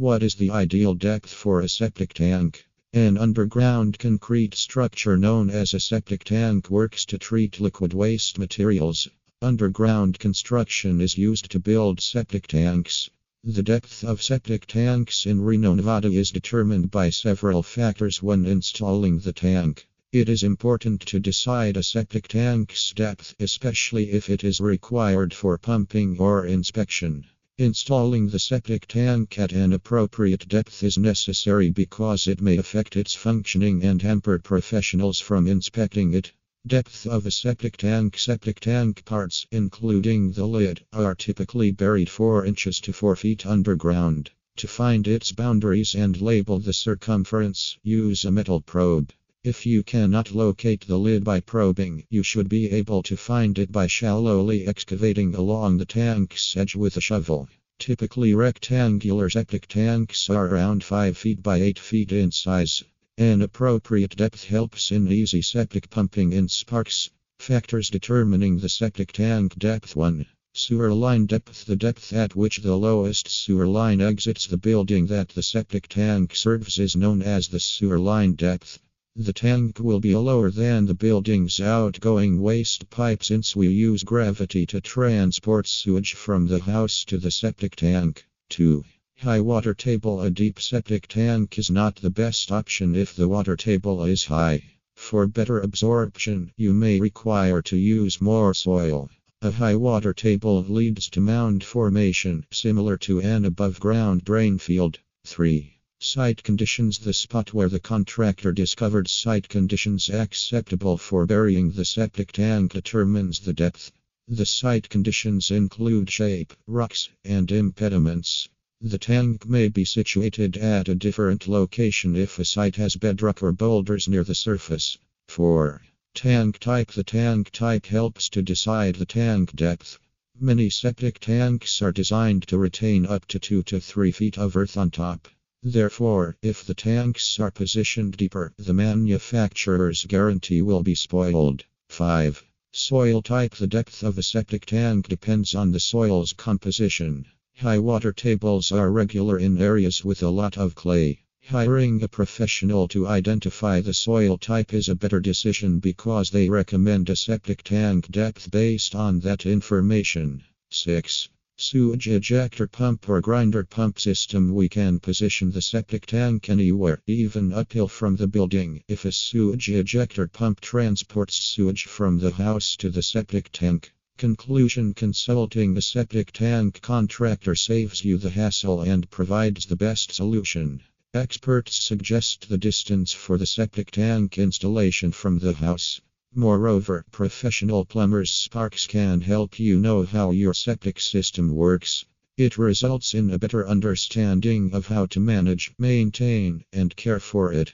What is the ideal depth for a septic tank? An underground concrete structure known as a septic tank works to treat liquid waste materials. Underground construction is used to build septic tanks. The depth of septic tanks in Reno, Nevada is determined by several factors when installing the tank. It is important to decide a septic tank's depth, especially if it is required for pumping or inspection. Installing the septic tank at an appropriate depth is necessary because it may affect its functioning and hamper professionals from inspecting it. Depth of a septic tank Septic tank parts, including the lid, are typically buried 4 inches to 4 feet underground. To find its boundaries and label the circumference, use a metal probe. If you cannot locate the lid by probing, you should be able to find it by shallowly excavating along the tank's edge with a shovel. Typically, rectangular septic tanks are around 5 feet by 8 feet in size. An appropriate depth helps in easy septic pumping in Sparks. Factors determining the septic tank depth 1. Sewer line depth The depth at which the lowest sewer line exits the building that the septic tank serves is known as the sewer line depth. The tank will be lower than the building's outgoing waste pipe since we use gravity to transport sewage from the house to the septic tank. 2. High water table A deep septic tank is not the best option if the water table is high. For better absorption, you may require to use more soil. A high water table leads to mound formation, similar to an above ground drain field. 3. Site conditions The spot where the contractor discovered site conditions acceptable for burying the septic tank determines the depth. The site conditions include shape, rocks, and impediments. The tank may be situated at a different location if a site has bedrock or boulders near the surface. 4. Tank type The tank type helps to decide the tank depth. Many septic tanks are designed to retain up to 2 to 3 feet of earth on top. Therefore, if the tanks are positioned deeper, the manufacturer's guarantee will be spoiled. 5. Soil type The depth of a septic tank depends on the soil's composition. High water tables are regular in areas with a lot of clay. Hiring a professional to identify the soil type is a better decision because they recommend a septic tank depth based on that information. 6. Sewage ejector pump or grinder pump system We can position the septic tank anywhere, even uphill from the building. If a sewage ejector pump transports sewage from the house to the septic tank, Conclusion Consulting a septic tank contractor saves you the hassle and provides the best solution. Experts suggest the distance for the septic tank installation from the house. Moreover, professional plumbers Sparks can help you know how your septic system works. It results in a better understanding of how to manage, maintain, and care for it.